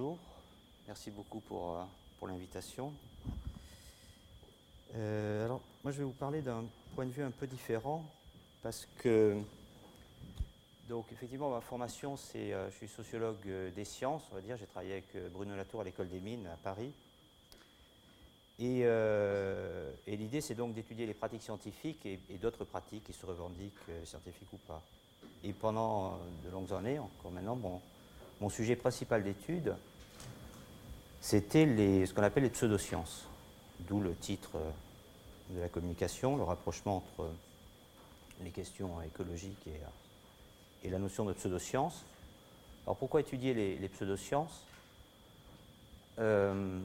Bonjour, merci beaucoup pour, euh, pour l'invitation. Euh, alors, moi je vais vous parler d'un point de vue un peu différent parce que, donc effectivement, ma formation, c'est, euh, je suis sociologue des sciences, on va dire, j'ai travaillé avec Bruno Latour à l'école des mines à Paris. Et, et l'idée, c'est donc d'étudier les pratiques scientifiques et, d'autres pratiques qui se revendiquent scientifiques ou pas. Et pendant de longues années, encore maintenant, mon, mon sujet principal d'étude, c'était ce qu'on appelle les pseudosciences, d'où le titre euh, de la communication, le rapprochement entre les questions écologiques et, euh, et la notion de pseudosciences. Alors pourquoi étudier les, les pseudosciences? Euh,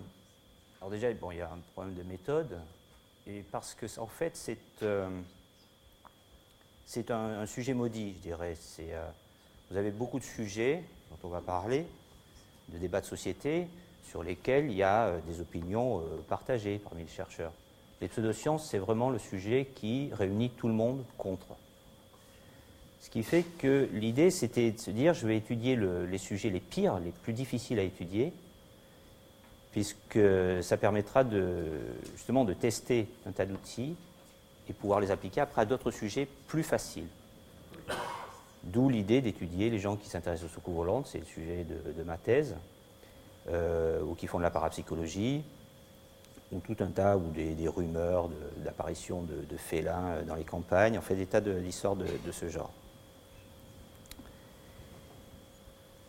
Alors déjà, bon, il y a un problème de méthode, et parce que en fait, c'est euh, un, sujet maudit, je dirais. Euh, vous avez beaucoup de sujets dont on va parler, de débats de société, sur lesquels il y a euh, des opinions euh, partagées parmi les chercheurs. Les pseudosciences, c'est vraiment le sujet qui réunit tout le monde contre. Ce qui fait que l'idée, c'était de se dire, je vais étudier le- les sujets les pires, les plus difficiles à étudier, puisque ça permettra de, justement de tester un tas d'outils et pouvoir les appliquer après à d'autres sujets plus faciles. D'où l'idée d'étudier les gens qui s'intéressent aux soucoupes volantes, c'est le sujet de, ma thèse, ou qui font de la parapsychologie, ou tout un tas, ou des, rumeurs d'apparition de, félins euh, dans les campagnes, en fait des tas de- de, ce genre.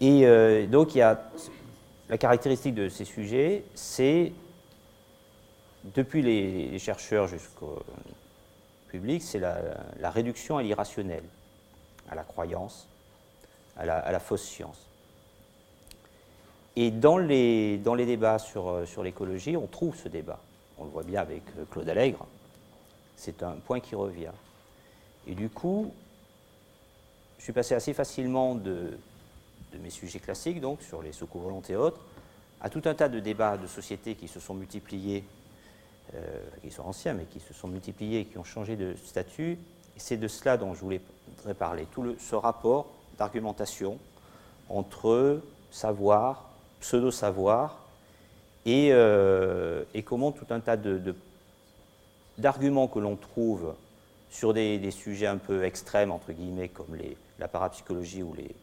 Et euh, donc il y a la caractéristique de ces sujets, c'est depuis les, chercheurs jusqu'au public, c'est la, réduction à l'irrationnel, à la croyance, à la fausse science. Et dans les, dans les débats sur, euh, sur l'écologie, on trouve ce débat. On le voit bien avec euh, Claude Allègre. C'est un point qui revient. Et du coup, je suis passé assez facilement de, de mes sujets classiques, donc sur les secours volantes et autres, à tout un tas de débats de société qui se sont multipliés, euh, qui sont anciens, mais qui se sont multipliés et qui ont changé de statut. Et c'est de cela dont je voulais parler, tout ce rapport d'argumentation entre savoir, pseudo-savoir, et, euh, et comment tout un tas de- de- d'arguments que l'on trouve sur des, des sujets un peu extrêmes, entre guillemets, comme les- la parapsychologie ou les,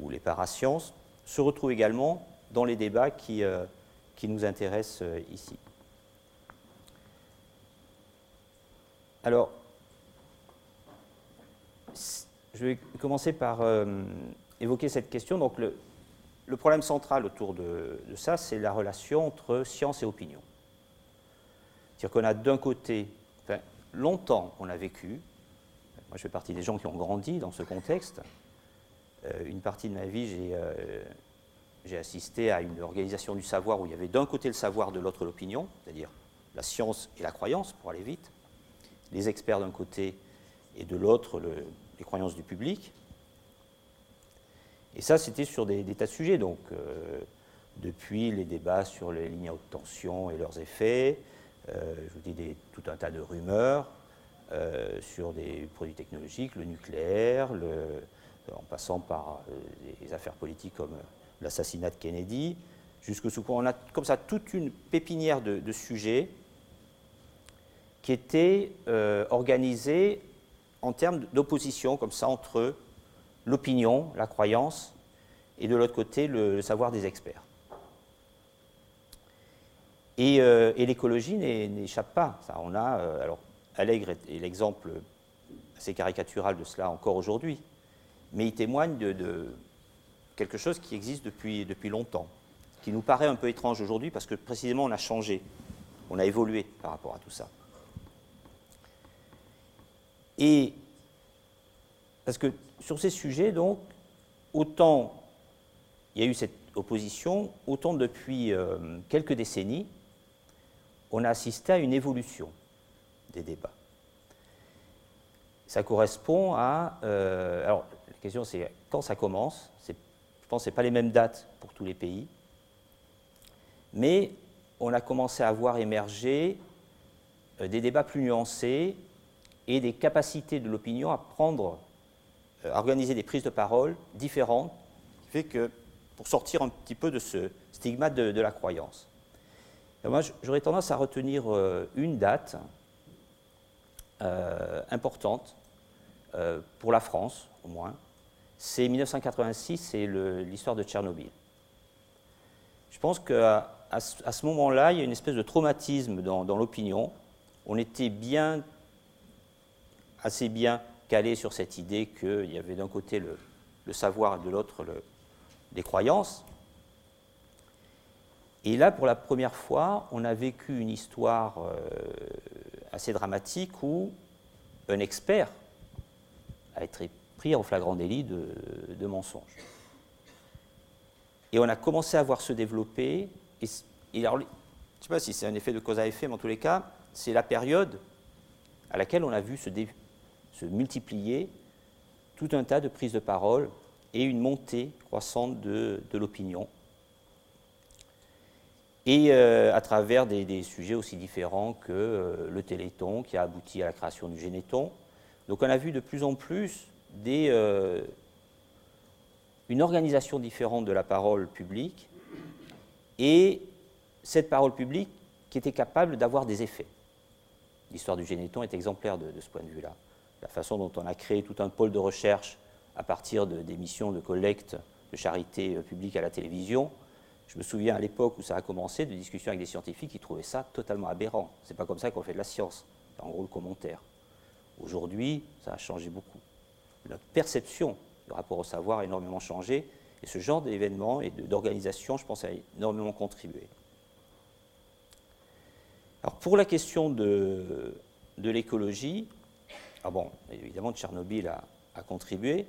ou les parasciences, se retrouvent également dans les débats qui, euh, qui nous intéressent euh, ici. Alors, je vais commencer par évoquer cette question. Donc, le, le problème central autour de, ça, c'est la relation entre science et opinion. C'est-à-dire qu'on a d'un côté, longtemps on a vécu, moi je fais partie des gens qui ont grandi dans ce contexte, Euh, une partie de ma vie, j'ai euh, j'ai assisté à une organisation du savoir où il y avait d'un côté le savoir, de l'autre l'opinion, c'est-à-dire la science et la croyance, pour aller vite, les experts d'un côté et de l'autre le- les croyances du public. Et ça, c'était sur des, tas de sujets, donc euh, depuis les débats sur les lignes à haute tension et leurs effets, euh, je vous dis tout un tas de rumeurs euh, sur des produits technologiques, le nucléaire, en passant par des affaires politiques comme l'assassinat de Kennedy, jusqu'au sous On a comme ça toute une pépinière de, sujets qui étaient organisés en termes d'opposition, comme ça, entre l'opinion, la croyance, et de l'autre côté, le, savoir des experts. Et, euh, l'écologie n'échappe pas. On a, euh, alors, Allègre est, l'exemple assez caricatural de cela encore aujourd'hui, mais il témoigne de, de quelque chose qui existe depuis, depuis longtemps, qui nous paraît un peu étrange aujourd'hui parce que précisément on a changé, on a évolué par rapport à tout ça. Et parce que sur ces sujets, donc, autant il y a eu cette opposition, autant depuis euh, quelques décennies, on a assisté à une évolution des débats. Ça correspond à. euh, alors, la question, c'est quand ça commence. Je pense que ce pas les mêmes dates pour tous les pays. Mais on a commencé à voir émerger euh, des débats plus nuancés et des capacités de l'opinion à prendre, à organiser des prises de parole différentes, qui fait que pour sortir un petit peu de ce stigmate de, la croyance. moi, j'aurais tendance à retenir une date importante pour la France, au moins. C'est 1986, c'est l'histoire de Tchernobyl. Je pense qu'à ce moment-là, il y a une espèce de traumatisme dans, l'opinion. On était bien, assez bien calé sur cette idée qu'il y avait d'un côté le, savoir et de l'autre les croyances. Et là, pour la première fois, on a vécu une histoire euh, assez dramatique où un expert a été pris en flagrant délit de, mensonge. Et on a commencé à voir se développer et, je ne sais pas si c'est un effet de cause à effet, mais en tous les cas, c'est la période à laquelle on a vu se, se, multiplier tout un tas de prises de parole et une montée croissante de, l'opinion. Et euh, à travers des, sujets aussi différents que euh, le téléthon qui a abouti à la création du généton. Donc on a vu de plus en plus euh, une organisation différente de la parole publique et cette parole publique qui était capable d'avoir des effets. L'histoire du Généton est exemplaire de, ce point de vue-là. La façon dont on a créé tout un pôle de recherche à partir d'émissions de, collecte de charité euh, publique à la télévision. Je me souviens à l'époque où ça a commencé de discussions avec des scientifiques qui trouvaient ça totalement aberrant. C'est pas comme ça qu'on fait de la science. C'est en gros le commentaire. Aujourd'hui, ça a changé beaucoup. Notre perception du rapport au savoir a énormément changé et ce genre d'événements et d'organisation, je pense, a énormément contribué. Alors pour la question de, de l'écologie, ah bon, évidemment Tchernobyl a, contribué,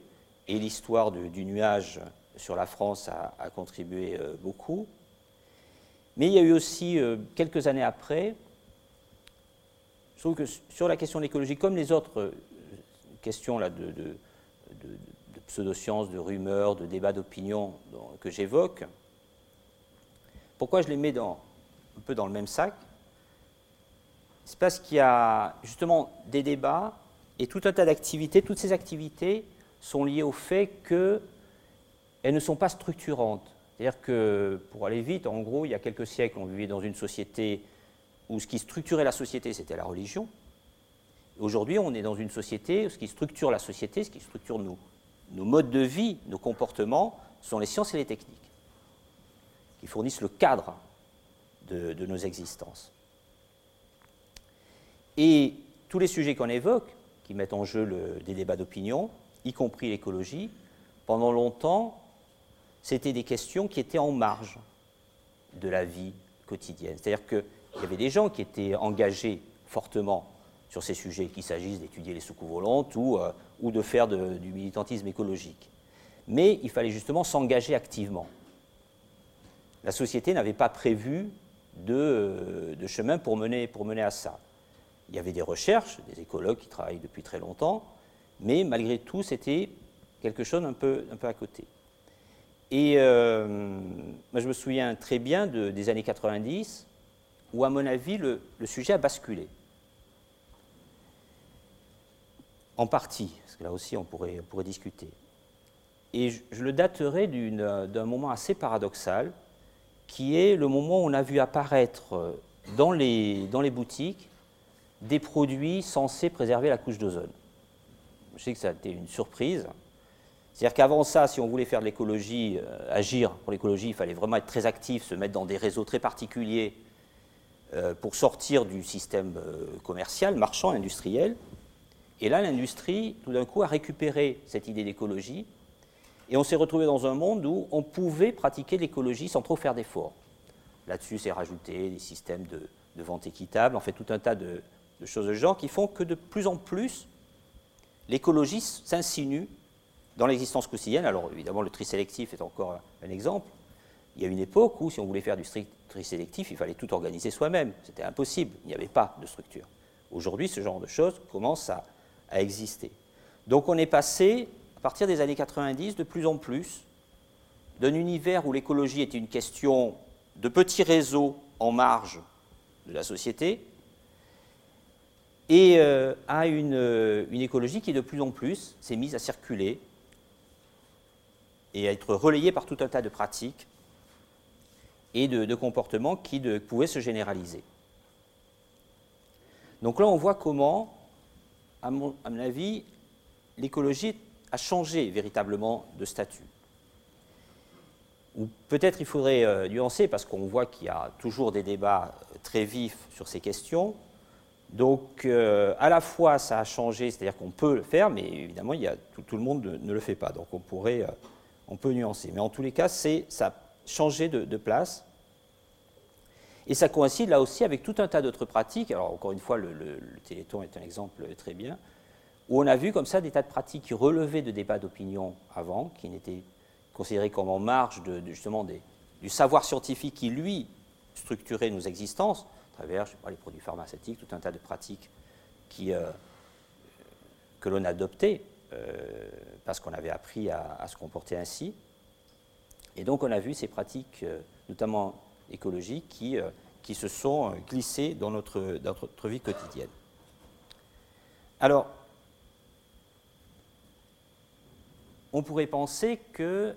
et l'histoire du nuage sur la France a, contribué euh, beaucoup. Mais il y a eu aussi, euh, quelques années après, je trouve que sur la question de l'écologie, comme les autres euh, questions là, de, de, pseudosciences, de rumeurs, de débats d'opinion que j'évoque. Pourquoi je les mets dans, un peu dans le même sac? C'est parce qu'il y a justement des débats et tout un tas d'activités. Toutes ces activités sont liées au fait qu'elles ne sont pas structurantes. C'est-à-dire que, pour aller vite, en gros, il y a quelques siècles, on vivait dans une société où ce qui structurait la société, c'était la religion. Aujourd'hui, on est dans une société où ce qui structure la société, ce qui structure nos modes de vie, nos comportements, sont les sciences et les techniques, qui fournissent le cadre de, nos existences. Et tous les sujets qu'on évoque, qui mettent en jeu des débats d'opinion, y compris l'écologie, pendant longtemps, c'était des questions qui étaient en marge de la vie quotidienne. C'est-à-dire qu'il y avait des gens qui étaient engagés fortement sur ces sujets, qu'il s'agisse d'étudier les soucoupes volantes ou, euh, ou de faire du militantisme écologique. Mais il fallait justement s'engager activement. La société n'avait pas prévu de, euh, de, chemin pour mener, pour mener à ça. Il y avait des recherches, des écologues qui travaillent depuis très longtemps, mais malgré tout, c'était quelque chose un peu, un peu à côté. Et euh, moi, je me souviens très bien de, des années 90, où, à mon avis, le, sujet a basculé. En partie, parce que là aussi on pourrait, pourrait discuter. Et je, le daterai d'un moment assez paradoxal, qui est le moment où on a vu apparaître dans les, dans les boutiques des produits censés préserver la couche d'ozone. Je sais que ça a été une surprise. C'est-à-dire qu'avant ça, si on voulait faire de l'écologie, euh, agir pour l'écologie, il fallait vraiment être très actif, se mettre dans des réseaux très particuliers euh, pour sortir du système euh, commercial, marchand, industriel. Et là, l'industrie, tout d'un coup, a récupéré cette idée d'écologie. Et on s'est retrouvé dans un monde où on pouvait pratiquer l'écologie sans trop faire d'efforts. Là-dessus, c'est rajouté des systèmes de, vente équitable, en fait, tout un tas de, choses de genre qui font que de plus en plus, l'écologie s'insinue dans l'existence quotidienne. Alors, évidemment, le tri sélectif est encore un exemple. Il y a une époque où, si on voulait faire du tri sélectif, il fallait tout organiser soi-même. C'était impossible. Il n'y avait pas de structure. Aujourd'hui, ce genre de choses commence à à exister. Donc on est passé, à partir des années 90, de plus en plus d'un univers où l'écologie était une question de petits réseaux en marge de la société, et euh, à une, euh, une, écologie qui de plus en plus s'est mise à circuler et à être relayée par tout un tas de pratiques, et de, comportements qui pouvaient se généraliser. Donc là, on voit comment, à mon, avis, l'écologie a changé véritablement de statut. Ou peut-être il faudrait euh, nuancer, parce qu'on voit qu'il y a toujours des débats très vifs sur ces questions. Donc, euh, à la fois, ça a changé, c'est-à-dire qu'on peut le faire, mais évidemment, il y a, tout, le monde ne, le fait pas. Donc, on pourrait, euh, on peut nuancer. Mais en tous les cas, ça a changé de, place. Et ça coïncide là aussi avec tout un tas d'autres pratiques. Alors, encore une fois, le, Téléthon est un exemple très bien, où on a vu comme ça des tas de pratiques qui relevaient de débats d'opinion avant, qui n'étaient considérés comme en marge de, justement du savoir scientifique qui, lui, structurait nos existences travers les produits pharmaceutiques, tout un tas de pratiques euh, que l'on adoptait euh, parce qu'on avait appris à, se comporter ainsi. Et donc on a vu ces pratiques, euh, notamment écologiques, qui, se sont glissées dans notre, vie quotidienne. Alors, on pourrait penser que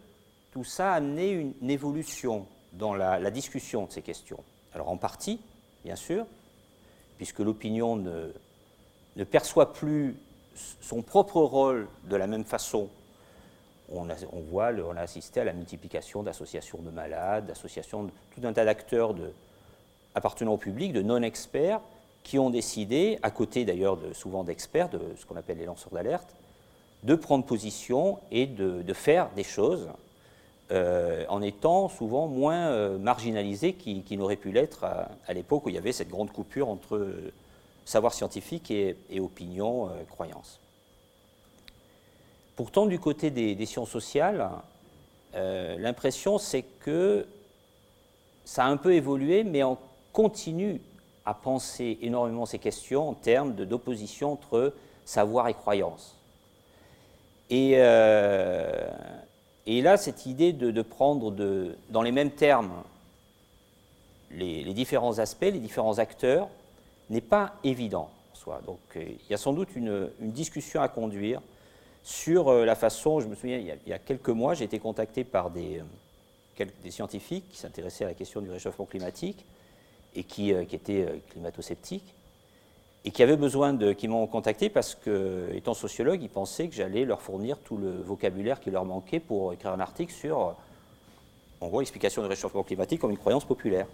tout ça a amené une, évolution dans la, discussion de ces questions. Alors en partie, bien sûr, puisque l'opinion ne, perçoit plus son propre rôle de la même façon. On, on voit, on a assisté à la multiplication d'associations de malades, d'associations de tout un tas d'acteurs appartenant au public, de non-experts, qui ont décidé, à côté d'ailleurs souvent d'experts, de ce qu'on appelle les lanceurs d'alerte, de prendre position et de faire des choses euh, en étant souvent moins euh, marginalisés qu'il qui n'aurait pu l'être à, l'époque où il y avait cette grande coupure entre euh, savoir scientifique et, opinion, croyance. Pourtant, du côté des, sciences sociales, l'impression c'est que ça a un peu évolué, mais on continue à penser énormément ces questions en termes d'opposition entre savoir et croyance. Et, et là, cette idée de, prendre dans les mêmes termes les, différents aspects, les différents acteurs, n'est pas évident en soi. Donc euh, il y a sans doute une, discussion à conduire sur euh, la façon, je me souviens, il y a, quelques mois, j'ai été contacté par des, euh, des scientifiques qui s'intéressaient à la question du réchauffement climatique et qui étaient climato-sceptiques et qui m'ont contacté parce que, étant sociologue, ils pensaient que j'allais leur fournir tout le vocabulaire qui leur manquait pour écrire un article sur, en gros, l'explication du réchauffement climatique comme une croyance populaire.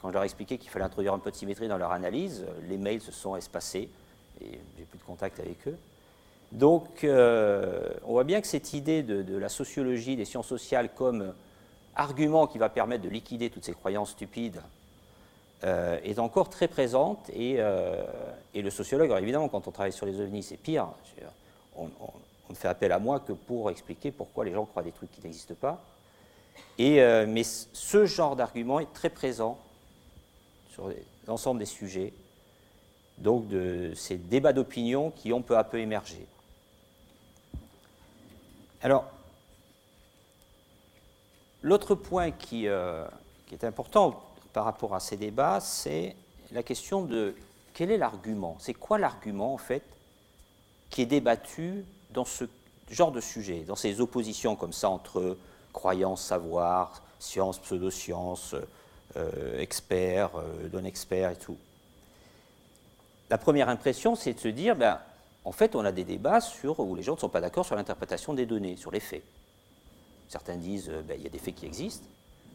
Quand je leur ai expliqué qu'il fallait introduire un peu de symétrie dans leur analyse, les mails se sont espacés et j'ai plus de contact avec eux. Donc, euh, on voit bien que cette idée de, la sociologie, des sciences sociales comme argument qui va permettre de liquider toutes ces croyances stupides euh, est encore très présente euh, et, le sociologue, alors évidemment quand on travaille sur les ovnis c'est pire, on, ne fait appel à moi que pour expliquer pourquoi les gens croient des trucs qui n'existent pas. Et, euh, mais ce genre d'argument est très présent sur l'ensemble des sujets, donc de ces débats d'opinion qui ont peu à peu émergé. Alors, l'autre point qui, qui est important par rapport à ces débats, c'est la question de quel est l'argument C'est quoi l'argument, en fait, qui est débattu dans ce genre de sujet, dans ces oppositions comme ça entre croyance, savoir, science, pseudo-science, euh, experts, euh, non-experts et tout La première impression, c'est de se dire, ben, en fait, on a des débats sur, où les gens ne sont pas d'accord sur l'interprétation des données, sur les faits. Certains disent, ben, il y a des faits qui existent,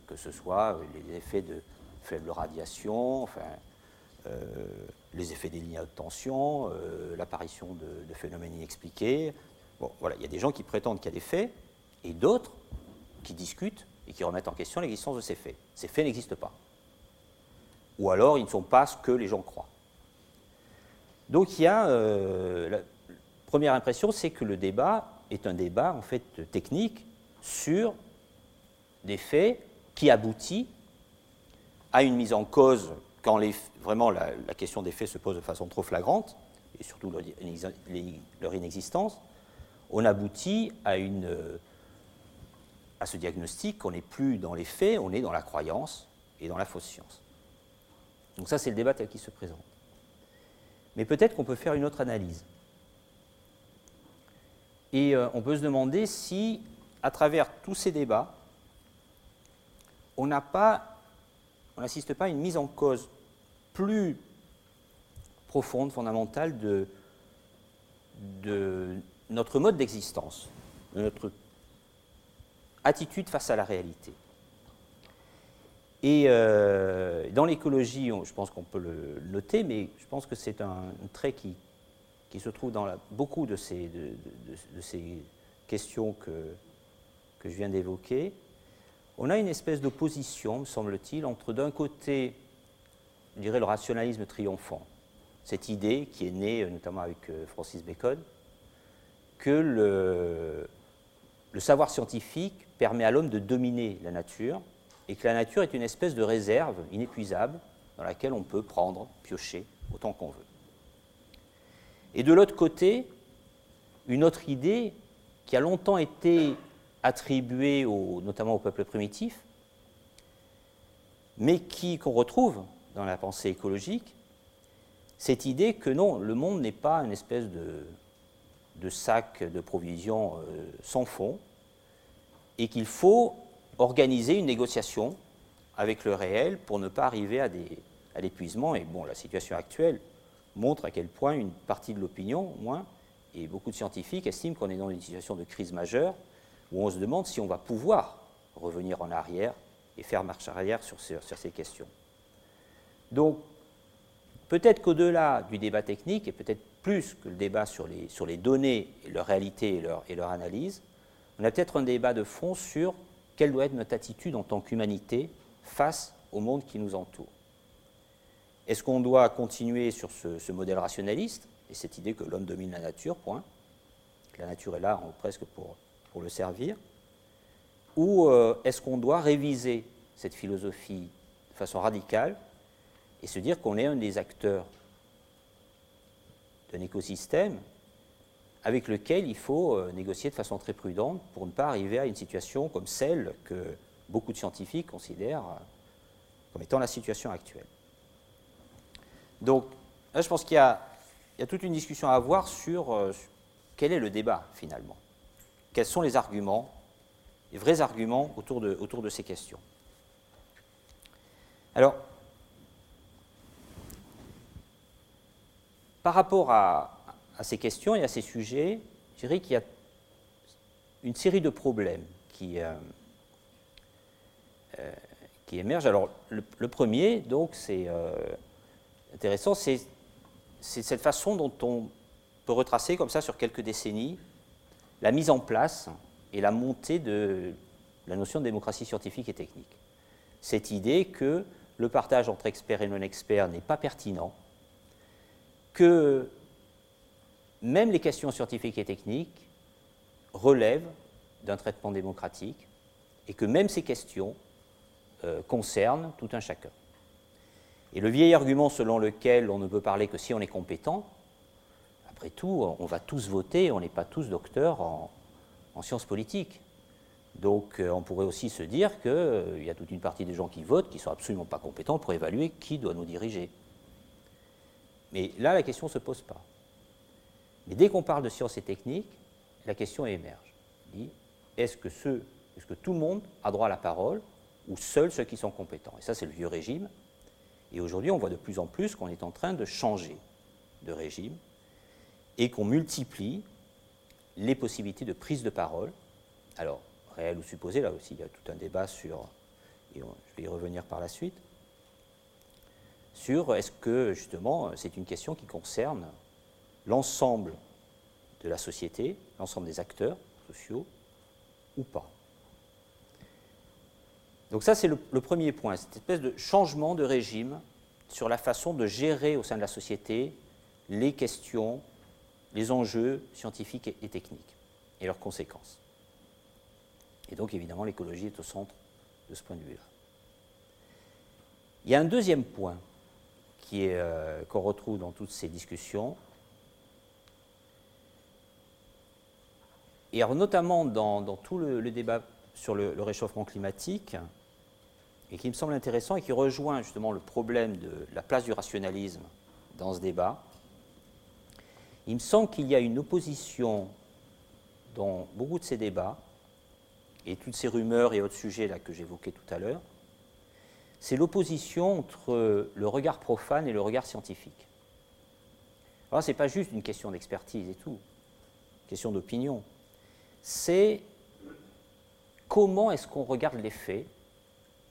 que ce soit les effets de faible radiation, enfin, euh, les effets des lignes à haute tension, euh, l'apparition de, phénomènes inexpliqués. Bon, voilà, il y a des gens qui prétendent qu'il y a des faits et d'autres qui discutent et qui remettent en question l'existence de ces faits. Ces faits n'existent pas. Ou alors ils ne sont pas ce que les gens croient. Donc il y a euh, la première impression, c'est que le débat est un débat en fait technique sur des faits qui aboutit à une mise en cause quand vraiment la, question des faits se pose de façon trop flagrante, et surtout leur, inexistence, on aboutit à, une, à ce diagnostic qu'on n'est plus dans les faits, on est dans la croyance et dans la fausse science. Donc ça, c'est le débat tel qu'il se présente. Mais peut-être qu'on peut faire une autre analyse. Et euh, on peut se demander si, à travers tous ces débats, on n'a pas on n'assiste pas à une mise en cause plus profonde, fondamentale de, de notre mode d'existence, de notre attitude face à la réalité. Et euh, dans l'écologie, je pense qu'on peut le noter, mais je pense que c'est un, trait qui, qui, se trouve dans beaucoup de ces, de, ces questions que, que je viens d'évoquer. On a une espèce d'opposition, me semble-t-il, entre d'un côté, je dirais, le rationalisme triomphant, cette idée qui est née euh, notamment avec euh, Francis Bacon, que le, le savoir scientifique permet à l'homme de dominer la nature et que la nature est une espèce de réserve inépuisable dans laquelle on peut prendre, piocher autant qu'on veut. Et de l'autre côté, une autre idée qui a longtemps été attribuée notamment au peuple primitif, mais qui qu'on retrouve dans la pensée écologique, cette idée que non, le monde n'est pas une espèce de, sac de provisions euh, sans fond, et qu'il faut organiser une négociation avec le réel pour ne pas arriver à, à l'épuisement. Et bon, la situation actuelle montre à quel point une partie de l'opinion, au moins, et beaucoup de scientifiques estiment qu'on est dans une situation de crise majeure où on se demande si on va pouvoir revenir en arrière et faire marche arrière sur, ces questions. Donc, peut-être qu'au-delà du débat technique, et peut-être plus que le débat sur les, données, leur réalité et leur, analyse, on a peut-être un débat de fond sur quelle doit être notre attitude en tant qu'humanité face au monde qui nous entoure. Est-ce qu'on doit continuer sur ce, modèle rationaliste et cette idée que l'homme domine la nature, point, la nature est là presque pour, pour le servir, ou euh, est-ce qu'on doit réviser cette philosophie de façon radicale et se dire qu'on est un des acteurs d'un écosystème avec lequel il faut euh, négocier de façon très prudente pour ne pas arriver à une situation comme celle que beaucoup de scientifiques considèrent euh, comme étant la situation actuelle? Donc, là, je pense qu'il y, a toute une discussion à avoir sur, quel est le débat finalement. Quels sont les arguments, les vrais arguments autour de, ces questions. Alors, par rapport à, ces questions et à ces sujets, je dirais qu'il y a une série de problèmes qui, euh, euh, émergent. Alors, le, premier, donc, c'est euh, intéressant, c'est cette façon dont on peut retracer, comme ça, sur quelques décennies, la mise en place et la montée de la notion de démocratie scientifique et technique. Cette idée que le partage entre experts et non-experts n'est pas pertinent, que même les questions scientifiques et techniques relèvent d'un traitement démocratique et que même ces questions euh, concernent tout un chacun. Et le vieil argument selon lequel on ne peut parler que si on est compétent, après tout, on va tous voter, on n'est pas tous docteurs en, sciences politiques. Donc euh, on pourrait aussi se dire qu'il euh, y a toute une partie des gens qui votent qui ne sont absolument pas compétents pour évaluer qui doit nous diriger. Mais là, la question ne se pose pas. Mais dès qu'on parle de sciences et techniques, la question émerge. Est-ce que, tout le monde a droit à la parole ou seuls ceux qui sont compétents? Et ça, c'est le vieux régime. Et aujourd'hui, on voit de plus en plus qu'on est en train de changer de régime et qu'on multiplie les possibilités de prise de parole. Alors, réel ou supposé, là aussi, il y a tout un débat sur, et je vais y revenir par la suite, sur est-ce que, justement, c'est une question qui concerne l'ensemble de la société, l'ensemble des acteurs sociaux, ou pas. Donc ça, c'est le, premier point, cette espèce de changement de régime sur la façon de gérer au sein de la société les questions, les enjeux scientifiques et, techniques et leurs conséquences. Et donc, évidemment, l'écologie est au centre de ce point de vue-là. Il y a un deuxième point euh, qu'on retrouve dans toutes ces discussions, Et notamment dans, tout le, débat sur le, réchauffement climatique, et qui me semble intéressant et qui rejoint justement le problème de la place du rationalisme dans ce débat, il me semble qu'il y a une opposition dans beaucoup de ces débats, et toutes ces rumeurs et autres sujets là que j'évoquais tout à l'heure, c'est l'opposition entre le regard profane et le regard scientifique. Alors, ce n'est pas juste une question d'expertise et tout, une question d'opinion. C'est comment est-ce qu'on regarde les faits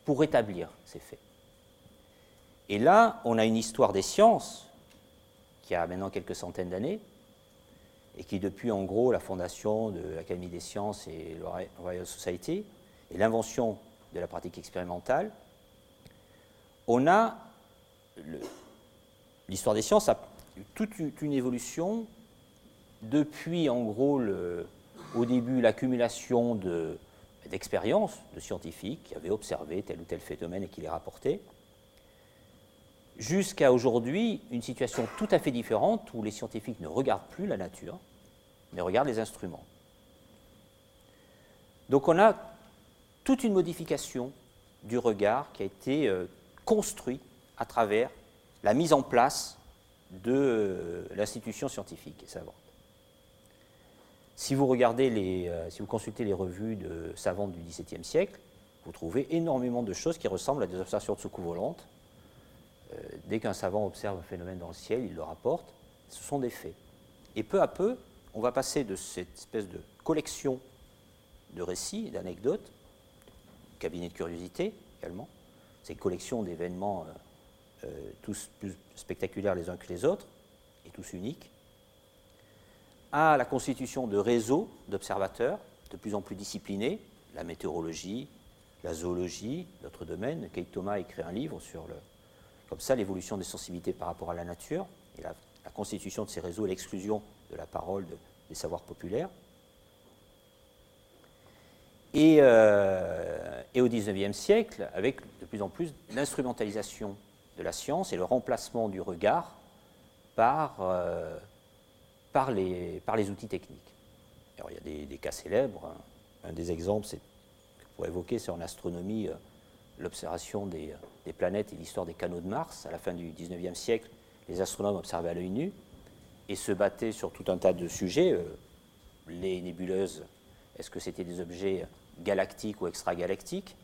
pour établir ces faits. Et là, on a une histoire des sciences qui a maintenant quelques centaines d'années, et qui, depuis en gros la fondation de l'Académie des sciences et le Royal Society, et l'invention de la pratique expérimentale, on a l'histoire des sciences a toute une évolution depuis en gros au début l'accumulation d'expériences de, scientifiques qui avaient observé tel ou tel phénomène et qui les rapportaient, jusqu'à aujourd'hui une situation tout à fait différente où les scientifiques ne regardent plus la nature, mais regardent les instruments. Donc on a toute une modification du regard qui a été euh, construit à travers la mise en place de euh, l'institution scientifique et savante. Si vous euh, consultez les revues de savantes du XVIIe siècle, vous trouvez énormément de choses qui ressemblent à des observations de secours volantes. Euh, dès qu'un savant observe un phénomène dans le ciel, il le rapporte. Ce sont des faits. Et peu à peu, on va passer de cette espèce de collection de récits, d'anecdotes, cabinet de curiosité également, ces collections d'événements euh, euh, tous plus spectaculaires les uns que les autres, et tous uniques, à la constitution de réseaux d'observateurs de plus en plus disciplinés, la météorologie, la zoologie, notre domaine. Kate Thomas a écrit un livre sur le, comme ça l'évolution des sensibilités par rapport à la nature et la, constitution de ces réseaux et l'exclusion de la parole des savoirs populaires. Euh, et, au XIXe siècle, avec de plus en plus d'instrumentalisation de la science et le remplacement du regard par, euh, par, les, par les outils techniques. Alors, il y a des, cas célèbres. Un, des exemples c'est, pour évoquer, c'est en astronomie euh, l'observation des, planètes et l'histoire des canaux de Mars. À la fin du XIXe siècle, les astronomes observaient à l'œil nu et se battaient sur tout un tas de sujets. les nébuleuses, est-ce que c'était des objets galactique ou extragalactique.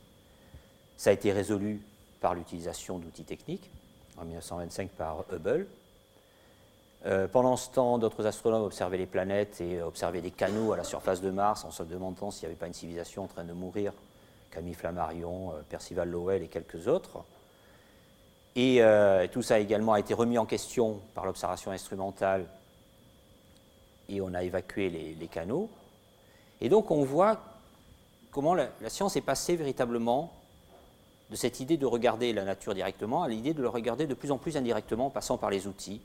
Ça a été résolu par l'utilisation d'outils techniques, en 1925 par Hubble. Euh, pendant ce temps, d'autres astronomes observaient les planètes et observaient des canaux à la surface de Mars en se demandant s'il n'y avait pas une civilisation en train de mourir, Camille Flammarion, euh, Percival Lowell et quelques autres. Et euh, tout ça également a été remis en question par l'observation instrumentale et on a évacué les, les canaux. Et donc on voit comment la, science est passée véritablement de cette idée de regarder la nature directement à l'idée de le regarder de plus en plus indirectement en passant par les outils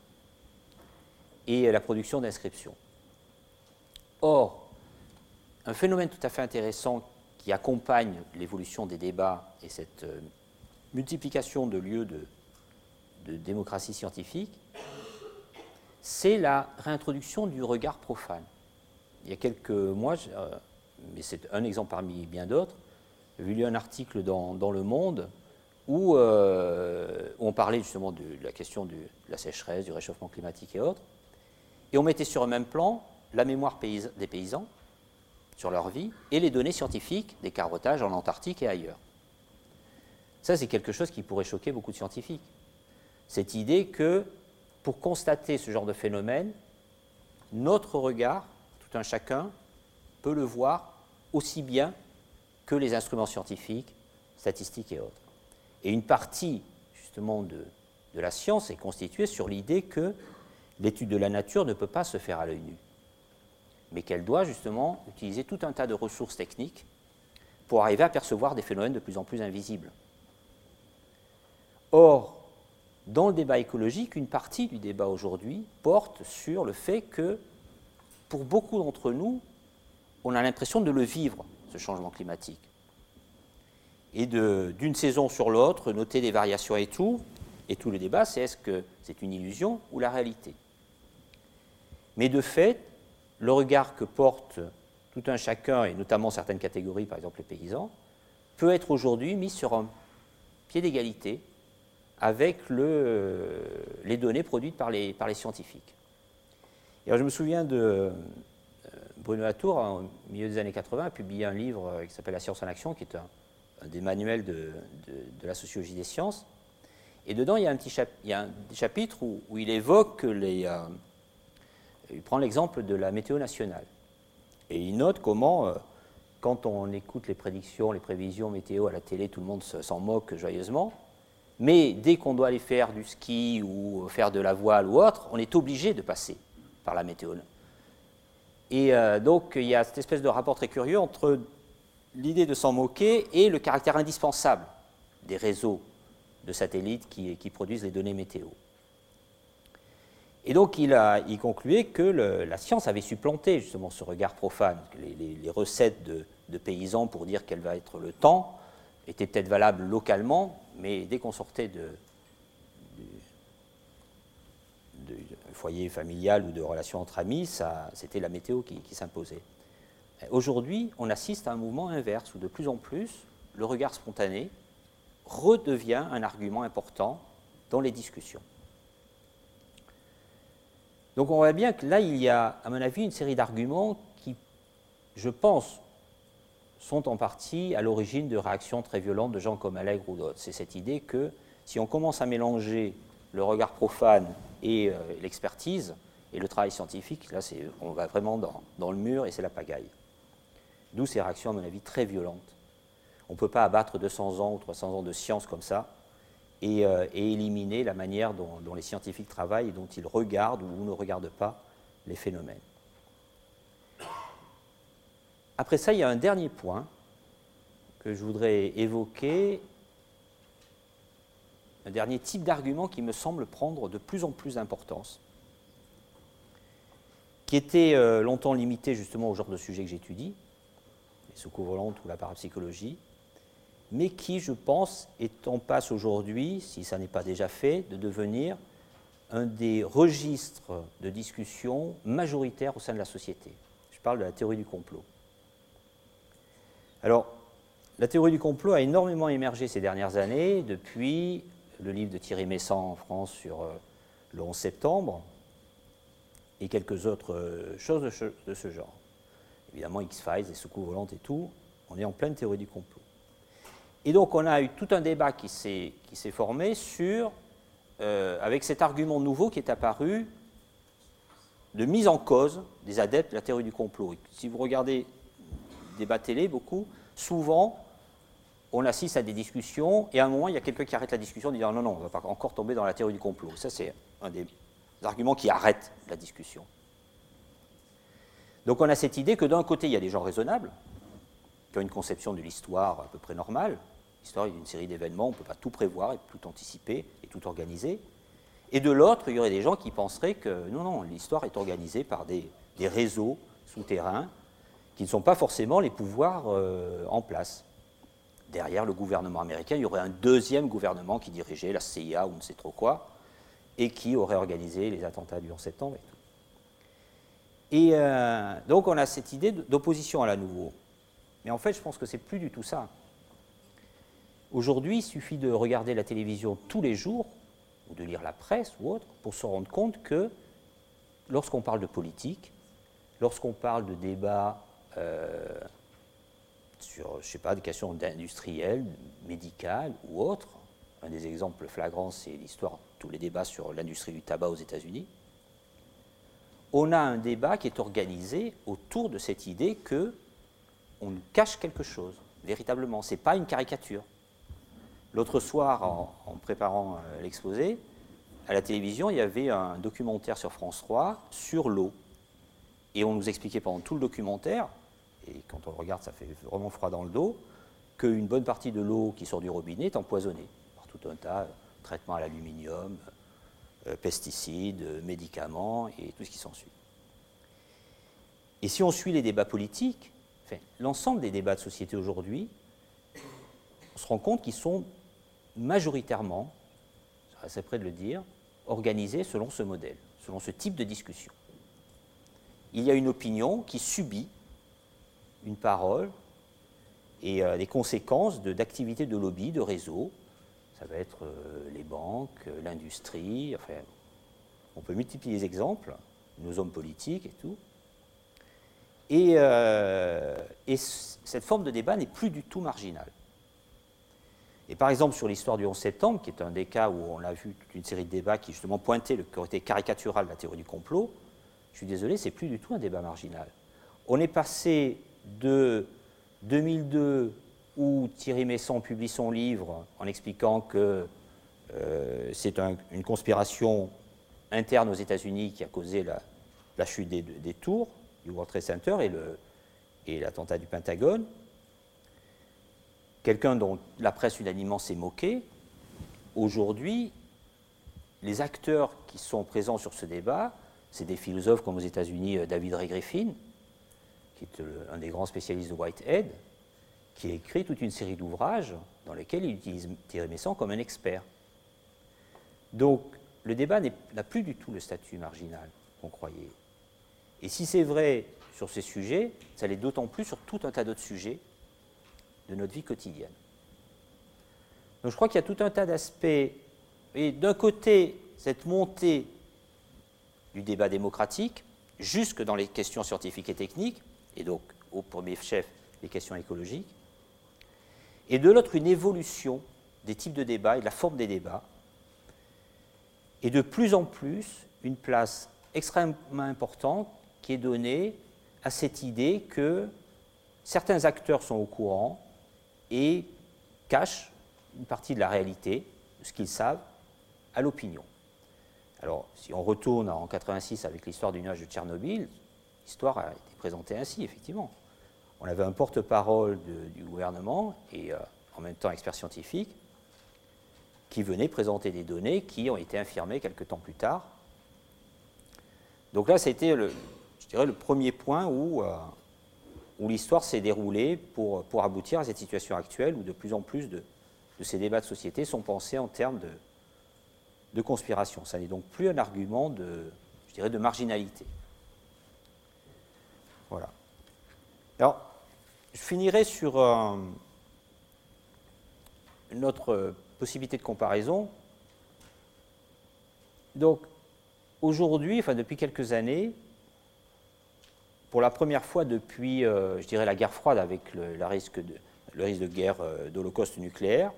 et la production d'inscriptions. Or, un phénomène tout à fait intéressant qui accompagne l'évolution des débats et cette euh, multiplication de lieux de, démocratie scientifique, c'est la réintroduction du regard profane. Il y a quelques mois, euh, mais c'est un exemple parmi bien d'autres. J'ai lu un article dans, Le Monde euh, où, on parlait justement de, la question de la sécheresse, du réchauffement climatique et autres. Et on mettait sur un même plan la mémoire des paysans sur leur vie et les données scientifiques des carottages en Antarctique et ailleurs. Ça, c'est quelque chose qui pourrait choquer beaucoup de scientifiques. Cette idée que pour constater ce genre de phénomène, notre regard, tout un chacun, peut le voir aussi bien que les instruments scientifiques, statistiques et autres. Et une partie, justement, de, de la science est constituée sur l'idée que l'étude de la nature ne peut pas se faire à l'œil nu, mais qu'elle doit, justement, utiliser tout un tas de ressources techniques pour arriver à percevoir des phénomènes de plus en plus invisibles. Or, dans le débat écologique, une partie du débat aujourd'hui porte sur le fait que, pour beaucoup d'entre nous, on a l'impression de le vivre, ce changement climatique. Et d'une saison sur l'autre, noter des variations et tout, et tout le débat, c'est est-ce que c'est une illusion ou la réalité? Mais de fait, le regard que porte tout un chacun, et notamment certaines catégories, par exemple les paysans, peut être aujourd'hui mis sur un pied d'égalité avec le, les données produites par les, scientifiques. Et je me souviens de, Bruno Latour, au milieu des années 80, a publié un livre euh, qui s'appelle La science en action, qui est un, des manuels de, la sociologie des sciences. Et dedans, il y a un petit chapitre où, il évoque les. Euh, il prend l'exemple de la météo nationale. Et il note comment, euh, quand on écoute les prédictions, les prévisions météo à la télé, tout le monde s'en moque joyeusement. Mais dès qu'on doit aller faire du ski ou faire de la voile ou autre, on est obligé de passer par la météo. Et euh, donc, il y a cette espèce de rapport très curieux entre l'idée de s'en moquer et le caractère indispensable des réseaux de satellites qui, produisent les données météo. Et donc il concluait que la science avait supplanté justement ce regard profane, que les, recettes de, paysans pour dire quel va être le temps étaient peut-être valables localement, mais dès qu'on sortait de, foyer familial ou de relations entre amis, c'était la météo qui s'imposait. Aujourd'hui, on assiste à un mouvement inverse où de plus en plus, le regard spontané redevient un argument important dans les discussions. Donc on voit bien que là, il y a, à mon avis, une série d'arguments qui, je pense, sont en partie à l'origine de réactions très violentes de gens comme Allègre ou d'autres. C'est cette idée que si on commence à mélanger le regard profane et euh, l'expertise et le travail scientifique, là, on va vraiment dans, dans le mur et c'est la pagaille. D'où ces réactions, à mon avis, très violentes. On ne peut pas abattre 200 ans ou 300 ans de science comme ça et, euh, éliminer la manière dont, les scientifiques travaillent et dont ils regardent ou ne regardent pas les phénomènes. Après ça, il y a un dernier point que je voudrais évoquer, un dernier type d'argument qui me semble prendre de plus en plus d'importance, qui était euh, longtemps limité justement au genre de sujet que j'étudie, sous-couvrante ou la parapsychologie, mais qui, je pense, est en passe aujourd'hui, si ça n'est pas déjà fait, de devenir un des registres de discussion majoritaires au sein de la société? Je parle de la théorie du complot. Alors, la théorie du complot a énormément émergé ces dernières années, depuis le livre de Thierry Messant en France sur euh, le 11 septembre, et quelques autres euh, choses de ce genre évidemment X-Files, les secours volantes et tout, on est en pleine théorie du complot. Et donc on a eu tout un débat qui s'est formé sur, euh, avec cet argument nouveau qui est apparu de mise en cause des adeptes de la théorie du complot. si vous regardez débat télé, beaucoup, souvent on assiste à des discussions et à un moment il y a quelqu'un qui arrête la discussion en disant non, non, on ne va pas encore tomber dans la théorie du complot. Ça c'est un des arguments qui arrête la discussion. Donc on a cette idée que d'un côté, il y a des gens raisonnables, qui ont une conception de l'histoire à peu près normale. L'histoire est une série d'événements, on ne peut pas tout prévoir et tout anticiper et tout organiser. Et de l'autre, il y aurait des gens qui penseraient que non, non, l'histoire est organisée par des, réseaux souterrains qui ne sont pas forcément les pouvoirs euh, en place. Derrière le gouvernement américain, il y aurait un deuxième gouvernement qui dirigeait la CIA ou ne sait trop quoi, et qui aurait organisé les attentats du 11 septembre et tout. Et euh, donc on a cette idée d'opposition à la nouveau. Mais en fait, je pense que c'est plus du tout ça. Aujourd'hui, il suffit de regarder la télévision tous les jours, ou de lire la presse ou autre, pour se rendre compte que lorsqu'on parle de politique, lorsqu'on parle de débats euh, sur, je sais pas, des questions industrielles, médicales ou autres, un des exemples flagrants, c'est l'histoire, tous les débats sur l'industrie du tabac aux États-Unis on a un débat qui est organisé autour de cette idée que on cache quelque chose, véritablement. Ce n'est pas une caricature. L'autre soir, en, préparant euh, l'exposé, à la télévision, il y avait un documentaire sur France 3 sur l'eau. Et on nous expliquait pendant tout le documentaire, et quand on le regarde, ça fait vraiment froid dans le dos, qu'une bonne partie de l'eau qui sort du robinet est empoisonnée par tout un tas de traitements à l'aluminium, euh, pesticides, médicaments et tout ce qui s'ensuit. Et si on suit les débats politiques, l'ensemble des débats de société aujourd'hui, on se rend compte qu'ils sont majoritairement, c'est près de le dire, organisés selon ce modèle, selon ce type de discussion. Il y a une opinion qui subit une parole et euh, des conséquences d'activités de, lobby, de réseau, ça va être euh, les banques, euh, l'industrie, enfin, on peut multiplier les exemples, nos hommes politiques et tout. Et, euh, cette forme de débat n'est plus du tout marginale. Et par exemple, sur l'histoire du 11 septembre, qui est un des cas où on a vu toute une série de débats qui justement pointaient le côté caricatural de la théorie du complot, je suis désolé, c'est plus du tout un débat marginal. On est passé de 2002, où Thierry Messon publie son livre en expliquant que euh, c'est une conspiration interne aux États-Unis qui a causé la, chute des, des, tours du World Trade Center et l'attentat du Pentagone quelqu'un dont la presse unanimement s'est moquée, aujourd'hui, les acteurs qui sont présents sur ce débat, c'est des philosophes comme aux États-Unis euh, David Ray Griffin, qui est un des grands spécialistes de Whitehead, qui a écrit toute une série d'ouvrages dans lesquels il utilise Thierry Messon comme un expert. Donc, le débat n'a plus du tout le statut marginal qu'on croyait. Et si c'est vrai sur ces sujets, ça l'est d'autant plus sur tout un tas d'autres sujets de notre vie quotidienne. Donc je crois qu'il y a tout un tas d'aspects. Et d'un côté, cette montée du débat démocratique, jusque dans les questions scientifiques et techniques, et donc au premier chef les questions écologiques, et de l'autre, une évolution des types de débats et de la forme des débats, et de plus en plus une place extrêmement importante qui est donnée à cette idée que certains acteurs sont au courant et cachent une partie de la réalité, de ce qu'ils savent, à l'opinion. Alors, si on retourne en 86 avec l'histoire du nuage de Tchernobyl, l'histoire a été présentée ainsi, effectivement. On avait un porte-parole du gouvernement et euh, en même temps expert scientifique qui venait présenter des données qui ont été infirmées quelques temps plus tard. Donc là, c'était, je dirais, le premier point où euh, où l'histoire s'est déroulée pour, pour, aboutir à cette situation actuelle où de plus en plus de, ces débats de société sont pensés en termes de, de conspiration. Ça n'est donc plus un argument de, je dirais, de marginalité. Voilà. Alors, je finirai sur euh, une autre possibilité de comparaison. Donc, aujourd'hui, enfin depuis quelques années, pour la première fois depuis, euh, je dirais, la guerre froide avec le, risque, de, guerre euh, d'holocauste nucléaire,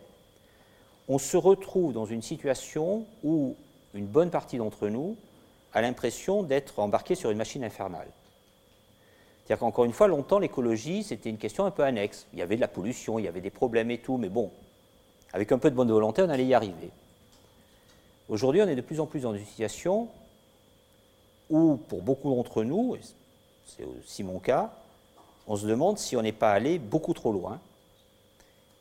on se retrouve dans une situation où une bonne partie d'entre nous a l'impression d'être embarqué sur une machine infernale. C'est-à-dire qu'encore une fois, longtemps, l'écologie, c'était une question un peu annexe. Il y avait de la pollution, il y avait des problèmes et tout, mais bon, avec un peu de bonne volonté, on allait y arriver. Aujourd'hui, on est de plus en plus dans une situation où, pour beaucoup d'entre nous, c'est aussi mon cas, on se demande si on n'est pas allé beaucoup trop loin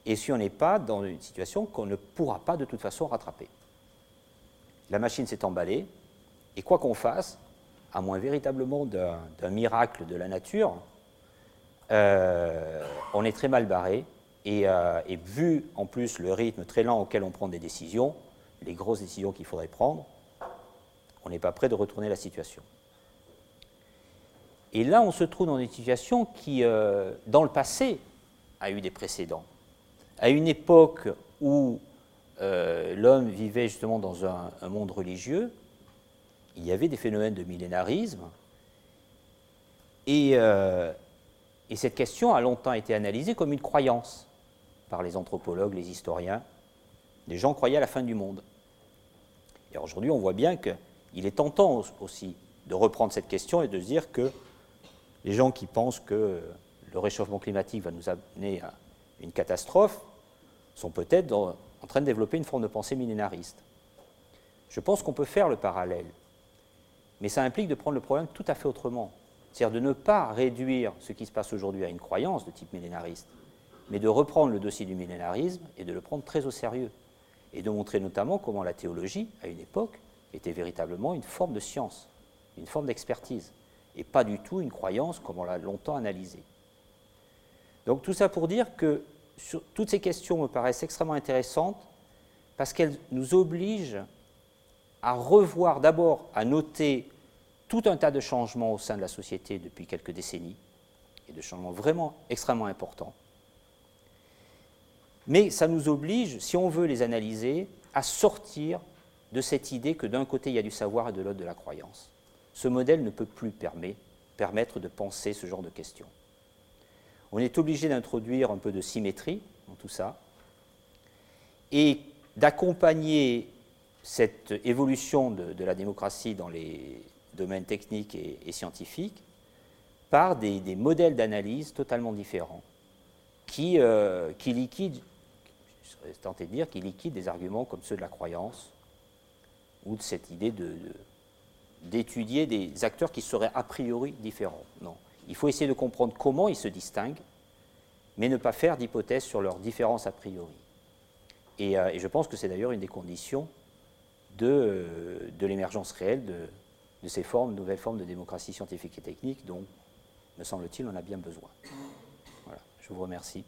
et si on n'est pas dans une situation qu'on ne pourra pas de toute façon rattraper. La machine s'est emballée et quoi qu'on fasse, à moins véritablement d'un miracle de la nature, euh, on est très mal barré euh, et, vu en plus le rythme très lent auquel on prend des décisions, les grosses décisions qu'il faudrait prendre, on n'est pas prêt de retourner la situation. Et là, on se trouve dans une situation qui, euh, dans le passé, a eu des précédents. À une époque où euh, l'homme vivait justement dans un, monde religieux, il y avait des phénomènes de millénarisme. Et, euh, et, cette question a longtemps été analysée comme une croyance par les anthropologues, les historiens. Les gens croyaient à la fin du monde. Et aujourd'hui, on voit bien qu'il est tentant aussi de reprendre cette question et de se dire que les gens qui pensent que le réchauffement climatique va nous amener à une catastrophe sont peut-être en train de développer une forme de pensée millénariste. Je pense qu'on peut faire le parallèle, mais ça implique de prendre le problème tout à fait autrement. C'est-à-dire de ne pas réduire ce qui se passe aujourd'hui à une croyance de type millénariste, mais de reprendre le dossier du millénarisme et de le prendre très au sérieux. Et de montrer notamment comment la théologie, à une époque, était véritablement une forme de science, une forme d'expertise et pas du tout une croyance comme on l'a longtemps analysée. Donc tout ça pour dire que toutes ces questions me paraissent extrêmement intéressantes parce qu'elles nous obligent à revoir d'abord, à noter tout un tas de changements au sein de la société depuis quelques décennies, et de changements vraiment extrêmement importants. Mais ça nous oblige, si on veut les analyser, à sortir de cette idée que d'un côté il y a du savoir et de l'autre de la croyance. Ce modèle ne peut plus permettre de penser ce genre de questions. On est obligé d'introduire un peu de symétrie dans tout ça. et d'accompagner cette évolution de, la démocratie dans les domaines techniques et, scientifiques par des, modèles d'analyse totalement différents qui, euh, qui liquident, de dire, qui liquident des arguments comme ceux de la croyance ou de cette idée de, d'étudier des acteurs qui seraient a priori différents. Non. Il faut essayer de comprendre comment ils se distinguent, mais ne pas faire d'hypothèses sur leurs différences a priori. Et, euh, je pense que c'est d'ailleurs une des conditions de, euh, de l'émergence réelle de, de, ces nouvelles formes de démocratie scientifique et technique dont, me semble-t-il, on a bien besoin. Voilà, je vous remercie.